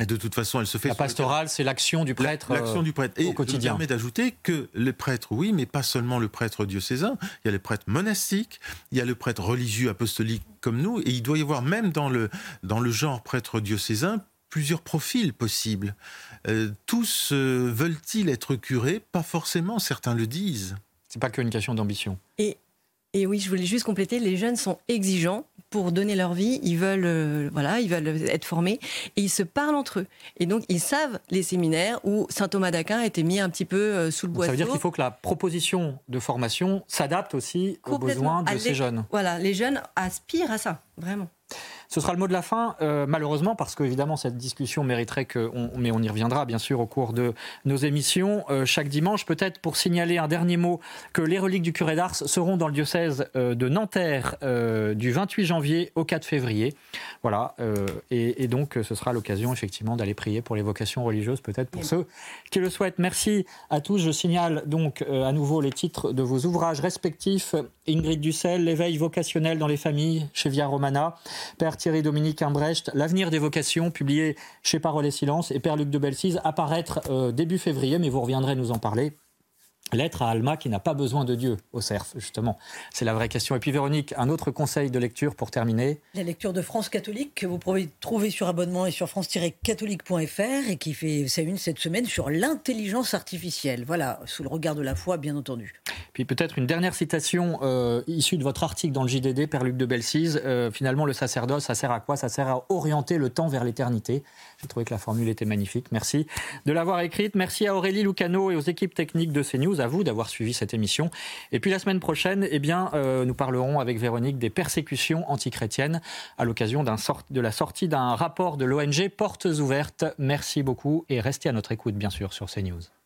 N: Et de toute façon, elle se fait.
A: La pastorale, c'est l'action du prêtre.
N: L'action du prêtre. Et
A: au quotidien.
N: permet d'ajouter que les prêtres, oui, mais pas seulement le prêtre diocésain. Il y a les prêtres monastiques, il y a le prêtre religieux apostolique comme nous, et il doit y avoir même dans le, dans le genre prêtre diocésain plusieurs profils possibles. Euh, tous euh, veulent-ils être curés? Pas forcément, certains le disent.
A: C'est pas qu'une question d'ambition.
O: Et, et oui, je voulais juste compléter, les jeunes sont exigeants pour donner leur vie, ils veulent, euh, voilà, ils veulent être formés et ils se parlent entre eux. Et donc ils savent les séminaires où saint Thomas d'Aquin a été mis un petit peu euh, sous le bois.
A: Ça veut dire qu'il faut que la proposition de formation s'adapte aussi aux besoins de ces jeunes.
O: Voilà, les jeunes aspirent à ça, vraiment.
A: Ce sera le mot de la fin, euh, malheureusement, parce qu'évidemment, cette discussion mériterait que. mais on y reviendra, bien sûr, au cours de nos émissions. Euh, chaque dimanche, peut-être pour signaler un dernier mot, que les reliques du curé d'Ars seront dans le diocèse euh, de Nanterre du 28 janvier au 4 février. Voilà. Et, et, donc, ce sera l'occasion, effectivement, d'aller prier pour les vocations religieuses, peut-être pour ceux qui le souhaitent. Merci à tous. Je signale donc à nouveau les titres de vos ouvrages respectifs Ingrid Dussel, L'éveil vocationnel dans les familles, chez Via Romana. Père Thierry Dominique Imbrecht, L'avenir des vocations, publié chez Parole et Silence, et Père Luc de Belsize, apparaître euh, début février, mais vous reviendrez nous en parler. Lettre à Alma qui n'a pas besoin de Dieu au CERF, justement. C'est la vraie question. Et puis Véronique, un autre conseil de lecture pour terminer.
B: La lecture de France catholique que vous pouvez trouver sur abonnement et sur france-catholique.fr et qui fait sa une cette semaine sur l'intelligence artificielle. Voilà, sous le regard de la foi, bien entendu.
A: Puis peut-être une dernière citation euh, issue de votre article dans le JDD, Père Luc de Belsize. Euh, finalement, le sacerdoce, ça sert à quoi? Ça sert à orienter le temps vers l'éternité. J'ai trouvé que la formule était magnifique. Merci de l'avoir écrite. Merci à Aurélie Lucano et aux équipes techniques de CNews, à vous d'avoir suivi cette émission. Et puis la semaine prochaine, eh bien, euh, nous parlerons avec Véronique des persécutions antichrétiennes à l'occasion de la sortie d'un rapport de l'ONG Portes Ouvertes. Merci beaucoup et restez à notre écoute, bien sûr, sur CNews.